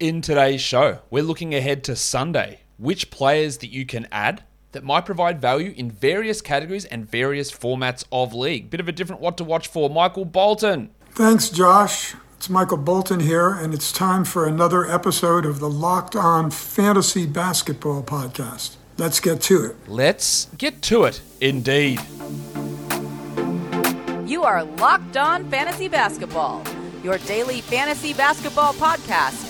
In today's show, we're looking ahead to Sunday. Which players that you can add that might provide value in various categories and various formats of league. Bit of a different what to watch for. Michael Bolton. Thanks, Josh. It's Michael Bolton here, and it's time for another episode of the Locked On Fantasy Basketball Podcast. Let's get to it. Let's get to it, indeed. You are Locked On Fantasy Basketball, your daily fantasy basketball podcast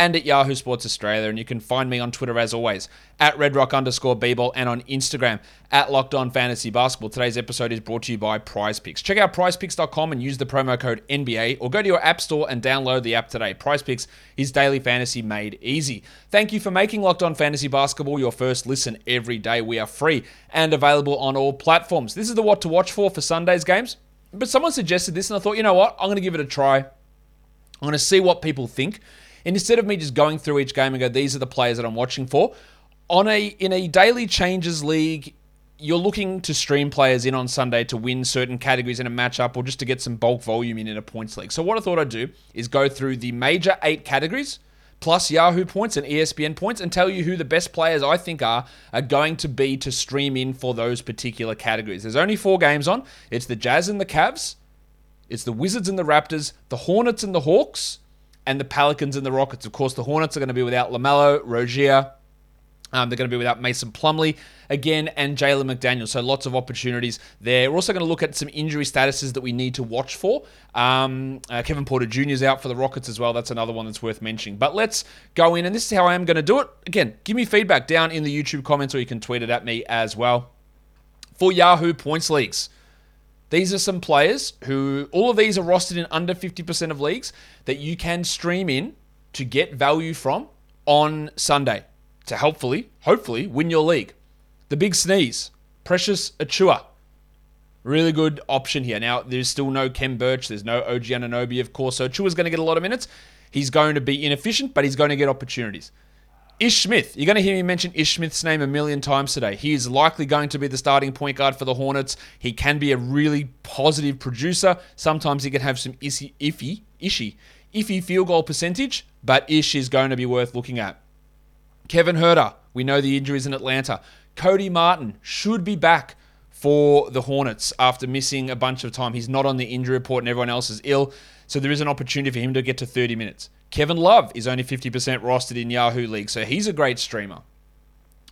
and at Yahoo Sports Australia. And you can find me on Twitter as always at redrock underscore bball and on Instagram at Locked On Fantasy Basketball. Today's episode is brought to you by Prize Picks. Check out prizepicks.com and use the promo code NBA or go to your app store and download the app today. Prize Picks is daily fantasy made easy. Thank you for making Locked On Fantasy Basketball your first listen every day. We are free and available on all platforms. This is the what to watch for for Sunday's games. But someone suggested this and I thought, you know what? I'm going to give it a try. I'm going to see what people think. And instead of me just going through each game and go, these are the players that I'm watching for, on a in a daily changes league, you're looking to stream players in on Sunday to win certain categories in a matchup or just to get some bulk volume in in a points league. So what I thought I'd do is go through the major eight categories plus Yahoo points and ESPN points and tell you who the best players I think are are going to be to stream in for those particular categories. There's only four games on. It's the Jazz and the Cavs, it's the Wizards and the Raptors, the Hornets and the Hawks, and the Pelicans and the Rockets. Of course, the Hornets are going to be without LaMelo, Rozier. Um, they're going to be without Mason Plumlee again and Jalen McDaniel. So lots of opportunities there. We're also going to look at some injury statuses that we need to watch for. Um, uh, Kevin Porter Jr. is out for the Rockets as well. That's another one that's worth mentioning. But let's go in, and this is how I am going to do it. Again, give me feedback down in the YouTube comments, or you can tweet it at me as well. For Yahoo Points Leagues. These are some players who, all of these are rostered in under 50% of leagues that you can stream in to get value from on Sunday to helpfully, hopefully, win your league. The big sneeze, Precious Achiuwa. Really good option here. Now, there's still no Khem Birch, there's no OG Anunoby, of course, so Achiuwa's going to get a lot of minutes. He's going to be inefficient, but he's going to get opportunities. Ish Smith. You're going to hear me mention Ish Smith's name a million times today. He is likely going to be the starting point guard for the Hornets. He can be a really positive producer. Sometimes he can have some iffy, iffy, ishy, iffy field goal percentage, but Ish is going to be worth looking at. Kevin Huerter. We know the injuries in Atlanta. Cody Martin should be back for the Hornets after missing a bunch of time. He's not on the injury report and everyone else is ill. So there is an opportunity for him to get to 30 minutes. Kevin Love is only 50% rostered in Yahoo League, so he's a great streamer.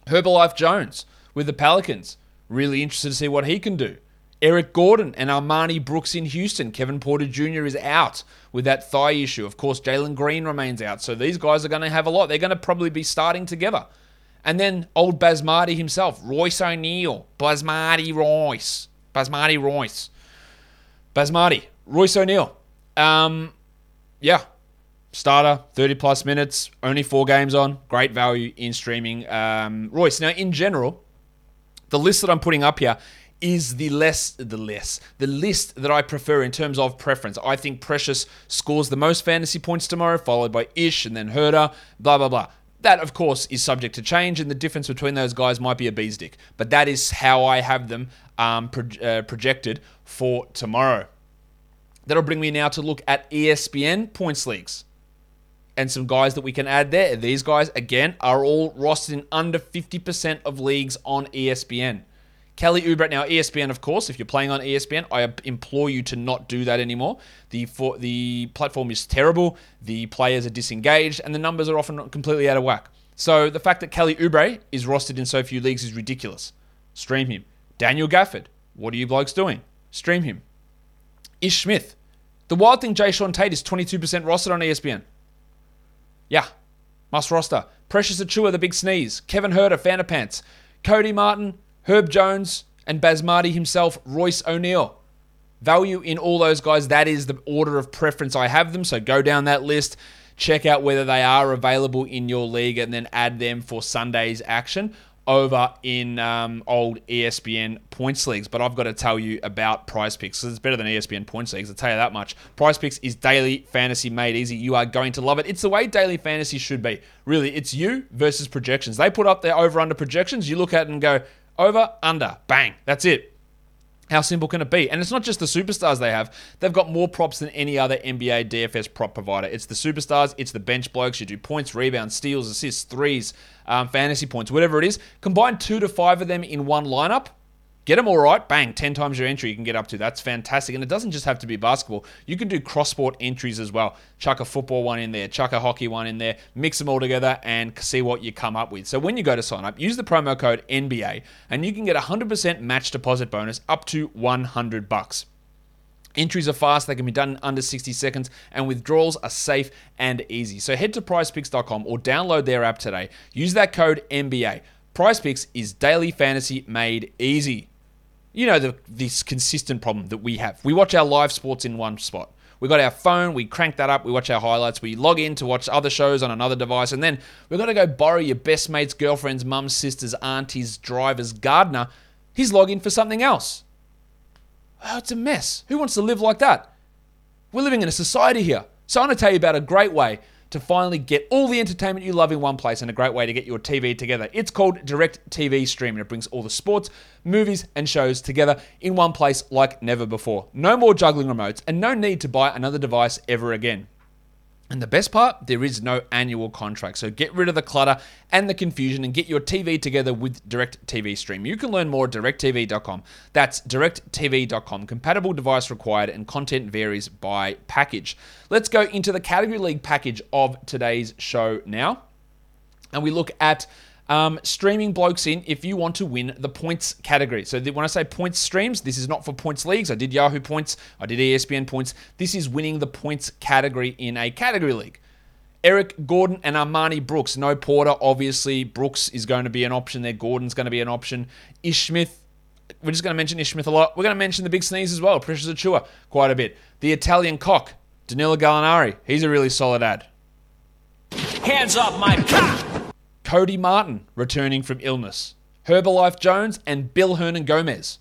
Herbalife Jones with the Pelicans. Really interested to see what he can do. Eric Gordon and Armani Brooks in Houston. Kevin Porter Jr. is out with that thigh issue. Of course, Jalen Green remains out. So these guys are going to have a lot. They're going to probably be starting together. And then old Basmati himself, Royce O'Neale. Basmati Royce. Basmati Royce. Basmati. Royce O'Neale. Um, yeah, starter, 30 plus minutes, only four games on, great value in streaming. Um, Royce, now in general, the list that I'm putting up here is the less, the less, the list that I prefer in terms of preference. I think Precious scores the most fantasy points tomorrow, followed by Ish and then Huerter, blah, blah, blah. That, of course, is subject to change, and the difference between those guys might be a bee's dick. But that is how I have them um, pro- uh, projected for tomorrow. That'll bring me now to look at ESPN points leagues and some guys that we can add there. These guys, again, are all rostered in under 50% of leagues on ESPN. Kelly Oubre, now ESPN, of course, if you're playing on ESPN, I implore you to not do that anymore. The for, the platform is terrible, the players are disengaged, and the numbers are often completely out of whack. So the fact that Kelly Oubre is rostered in so few leagues is ridiculous. Stream him. Daniel Gafford, what are you blokes doing? Stream him. Ish Smith. The wild thing, Jae'Sean Tate is 22% rostered on ESPN. Yeah, must roster. Precious Achiuwa, the big sneeze. Kevin Huerter, Pants. Cody Martin, Herb Jones, and Basmati himself, Royce O'Neale. Value in all those guys. That is the order of preference I have them. So go down that list, check out whether they are available in your league, and then add them for Sunday's action. Over in um, old ESPN points leagues, but I've got to tell you about Prize Picks it's better than ESPN points leagues. I'll tell you that much. Prize Picks is daily fantasy made easy. You are going to love it. It's the way daily fantasy should be. Really, it's you versus projections. They put up their over under projections. You look at it and go over, under, bang. That's it. How simple can it be? And it's not just the superstars they have. They've got more props than any other NBA DFS prop provider. It's the superstars, it's the bench blokes. You do points, rebounds, steals, assists, threes, um, fantasy points, whatever it is. Combine two to five of them in one lineup. Get them all right, bang, 10 times your entry you can get up to. That's fantastic. And it doesn't just have to be basketball. You can do cross sport entries as well. Chuck a football one in there, chuck a hockey one in there, mix them all together and see what you come up with. So when you go to sign up, use the promo code NBA and you can get a 100% match deposit bonus up to 100 bucks. Entries are fast, they can be done in under 60 seconds, and withdrawals are safe and easy. So head to prizepicks.com or download their app today. Use that code NBA. PrizePicks is daily fantasy made easy you know the, this consistent problem that we have. We watch our live sports in one spot. We got our phone, we crank that up, we watch our highlights, we log in to watch other shows on another device, and then we've got to go borrow your best mate's girlfriend's mum's sister's auntie's driver's gardener. He's logging for something else. Oh, it's a mess. Who wants to live like that? We're living in a society here. So I'm going to tell you about a great way to finally get all the entertainment you love in one place and a great way to get your TV together. It's called Direct TV Streaming. It brings all the sports, movies, and shows together in one place like never before. No more juggling remotes and no need to buy another device ever again. And the best part, there is no annual contract. So get rid of the clutter and the confusion and get your TV together with Direct TV Stream. You can learn more at directv.com. That's directv.com. Compatible device required and content varies by package. Let's go into the category league package of today's show now. And we look at um, streaming blokes in if you want to win the points category. So when I say points streams, this is not for points leagues. I did Yahoo points, I did ESPN points. This is winning the points category in a category league. Eric Gordon and Armani Brooks. No Porter, obviously. Brooks is going to be an option there. Gordon's going to be an option. Ish Smith. We're just going to mention Ish Smith a lot. We're going to mention the big sneeze as well. Precious Achiuwa quite a bit. The Italian cock, Danilo Gallinari. He's a really solid ad. Hands off my cock! Cody Martin returning from illness, Herbalife Jones, and Bill Hernangomez.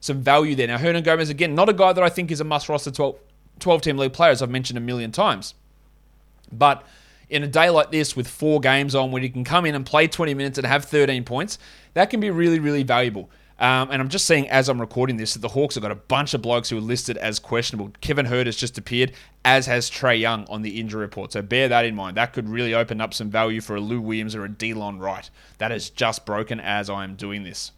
Some value there. Now, Hernangomez, again, not a guy that I think is a must roster 12, 12 team league player, as I've mentioned a million times. But in a day like this with four games on where you can come in and play 20 minutes and have 13 points, that can be really, really valuable. Um, and I'm just seeing as I'm recording this that the Hawks have got a bunch of blokes who are listed as questionable. Kevin Huerter has just appeared, as has Trae Young on the injury report. So bear that in mind. That could really open up some value for a Lou Williams or a Delon Wright. That is just broken as I am doing this.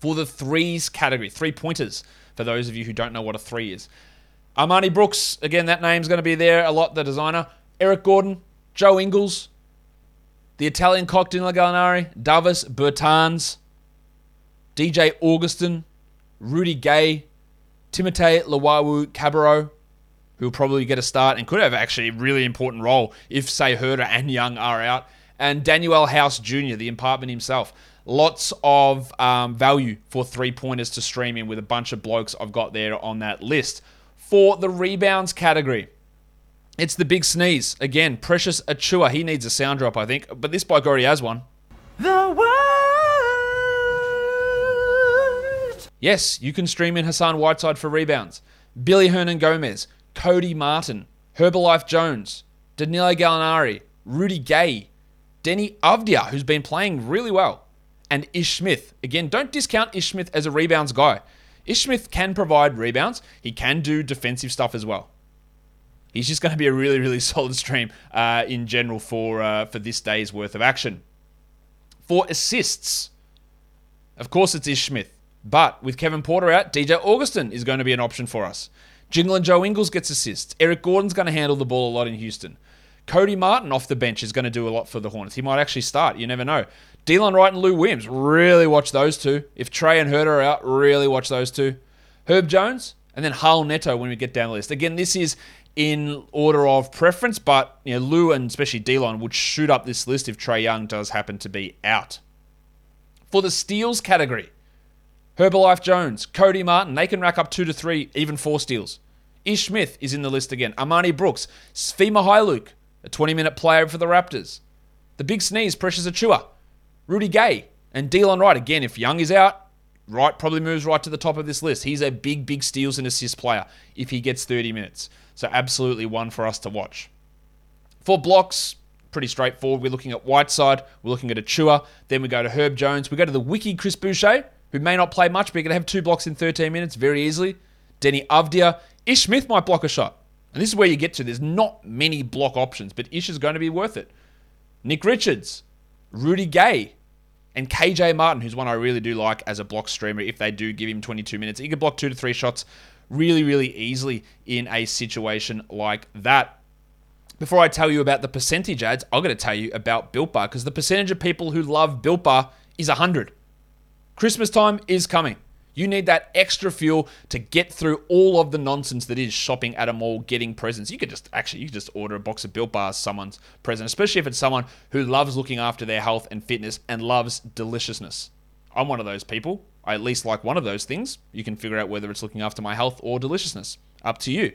For the threes category, three pointers, for those of you who don't know what a three is. Armani Brooks, again, that name's going to be there a lot, the designer. Eric Gordon, Joe Ingles, the Italian cocktail Gallinari, Davis Bertans, DJ Augustin, Rudy Gay, Timothé Luwawu-Cabarrot, who will probably get a start and could have actually a really important role if, say, Huerter and Young are out, and Danuel House Jr., the apartment himself. Lots of um, value for three pointers to stream in with a bunch of blokes I've got there on that list. For the rebounds category, it's the big sneeze. Again, Precious Achiuwa. He needs a sound drop, I think, but this bloke already has one. The Yes, you can stream in Hassan Whiteside for rebounds. Billy Hernangomez, Cody Martin, Herbalife Jones, Danilo Gallinari, Rudy Gay, Deni Avdija, who's been playing really well, and Ish Smith. Again, don't discount Ish Smith as a rebounds guy. Ish Smith can provide rebounds. He can do defensive stuff as well. He's just going to be a really, really solid stream uh, in general for uh, for this day's worth of action. For assists, of course, it's Ish Smith. But with Kevin Porter out, DJ Augustin is going to be an option for us. Jingle and Joe Ingles gets assists. Eric Gordon's going to handle the ball a lot in Houston. Cody Martin off the bench is going to do a lot for the Hornets. He might actually start. You never know. Delon Wright and Lou Williams, really watch those two. If Trae and Huerter are out, really watch those two. Herb Jones, and then Raul Neto when we get down the list. Again, this is in order of preference, but you know, Lou and especially Delon would shoot up this list if Trae Young does happen to be out. For the steals category, Herbalife Jones, Cody Martin, they can rack up two to three, even four steals. Ish Smith is in the list again. Armani Brooks, Svi Mykhailiuk, a 20 minute player for the Raptors. The big sneeze, Precious Achiuwa. Rudy Gay, And Delon Wright, again, if Young is out, Wright probably moves right to the top of this list. He's a big, big steals and assist player if he gets 30 minutes. So absolutely one for us to watch. For blocks, pretty straightforward. We're looking at Whiteside, we're looking at Achiuwa, then we go to Herb Jones, we go to the wiki Chris Boucher, who may not play much, but he can have two blocks in 13 minutes very easily. Deni Avdija, Ish Smith might block a shot. And this is where you get to. There's not many block options, but Ish is going to be worth it. Nick Richards, Rudy Gay, and KJ Martin, who's one I really do like as a block streamer if they do give him 22 minutes. He could block two to three shots really, really easily in a situation like that. Before I tell you about the percentage ads, I'm going to tell you about Built Bar because the percentage of people who love Built Bar is 100. Christmas time is coming. You need that extra fuel to get through all of the nonsense that is shopping at a mall, getting presents. You could just actually you could just order a box of Built Bars someone's present, especially if it's someone who loves looking after their health and fitness and loves deliciousness. I'm one of those people. I at least like one of those things. You can figure out whether it's looking after my health or deliciousness. Up to you.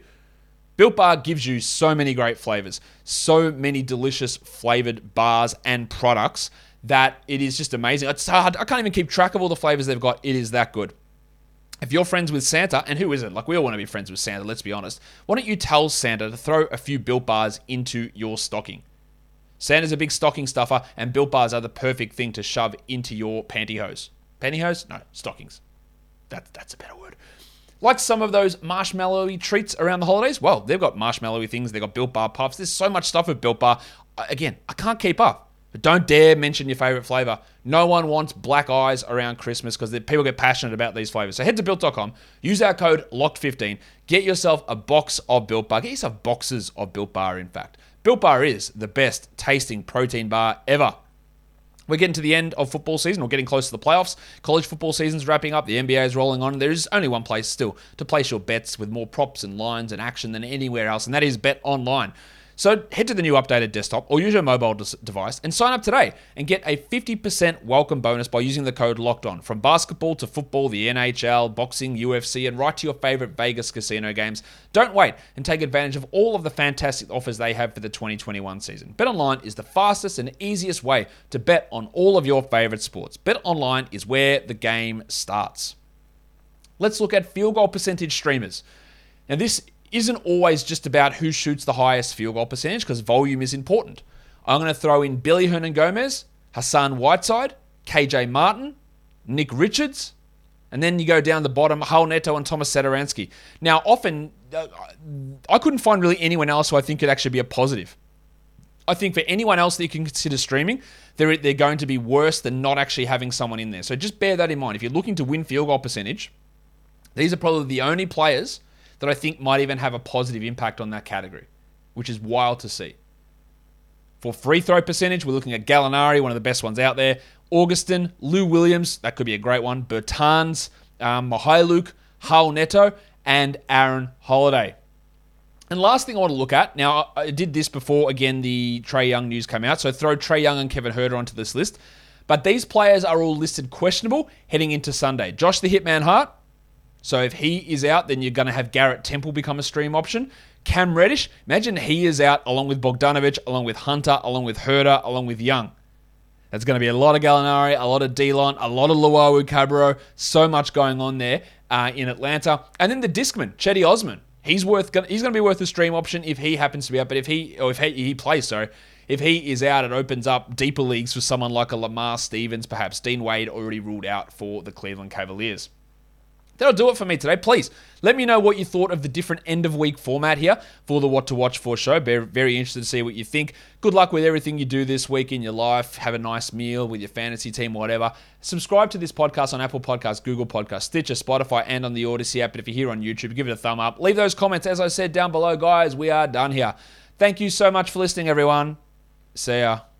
Built Bar gives you so many great flavors, so many delicious flavored bars and products that it is just amazing. It's hard. I can't even keep track of all the flavors they've got. It is that good. If you're friends with Santa, and who isn't? Like, we all want to be friends with Santa, let's be honest. Why don't you tell Santa to throw a few Built Bars into your stocking? Santa's a big stocking stuffer, and Built Bars are the perfect thing to shove into your pantyhose. Pantyhose? No, stockings. That, that's a better word. Like some of those marshmallowy treats around the holidays, well, they've got marshmallowy things, they've got Built Bar puffs. There's so much stuff with Built Bar. Again, I can't keep up. But don't dare mention your favorite flavor. No one wants black eyes around Christmas because people get passionate about these flavors. So head to built.com, use our code LOCKED15, get yourself a box of Built Bar. Get yourself boxes of Built Bar, in fact. Built Bar is the best tasting protein bar ever. We're getting to the end of football season. We're getting close to the playoffs. College football season's wrapping up. The NBA is rolling on. There is only one place still to place your bets with more props and lines and action than anywhere else, and that is Bet Online. So head to the new updated desktop or use your mobile device and sign up today and get a 50% welcome bonus by using the code locked on. From basketball to football, the NHL, boxing, UFC, and right to your favorite Vegas casino games. Don't wait and take advantage of all of the fantastic offers they have for the 2021 season. BetOnline is the fastest and easiest way to bet on all of your favorite sports. BetOnline is where the game starts. Let's look at field goal percentage streamers. Now, this isn't always just about who shoots the highest field goal percentage because volume is important. I'm going to throw in Billy Hernangomez, Hassan Whiteside, KJ Martin, Nick Richards, and then you go down the bottom, Hal Neto and Tomas Satoransky. Now, often, uh, I couldn't find really anyone else who I think could actually be a positive. I think for anyone else that you can consider streaming, they're, they're going to be worse than not actually having someone in there. So just bear that in mind. If you're looking to win field goal percentage, these are probably the only players – that I think might even have a positive impact on that category, which is wild to see. For free throw percentage, we're looking at Gallinari, one of the best ones out there. Augustin, Lou Williams, that could be a great one. Bertans, um, Mykhailiuk, Hal Neto, and Aaron Holiday. And last thing I want to look at, now I did this before, again, the Trae Young news came out, so throw Trae Young and Kevin Huerter onto this list. But these players are all listed questionable heading into Sunday. Josh the Hitman Hart, so if he is out, then you're going to have Garrett Temple become a stream option. Cam Reddish, imagine he is out along with Bogdanovic, along with Hunter, along with Huerter, along with Young. There's going to be a lot of Gallinari, a lot of Delon, a lot of Luwawu-Cabarrot. So much going on there uh, in Atlanta. And then the Discman, Cedi Osman. He's worth. He's going to be worth a stream option if he happens to be out. But if he or if he, he plays, sorry, if he is out, it opens up deeper leagues for someone like a Lamar Stevens, perhaps Dean Wade already ruled out for the Cleveland Cavaliers. That'll do it for me today. Please let me know what you thought of the different end of week format here for the What to Watch For show. Very, very interested to see what you think. Good luck with everything you do this week in your life. Have a nice meal with your fantasy team, whatever. Subscribe to this podcast on Apple Podcasts, Google Podcasts, Stitcher, Spotify, and on the Audacy app. But if you're here on YouTube, give it a thumb up. Leave those comments, as I said down below, guys. We are done here. Thank you so much for listening, everyone. See ya.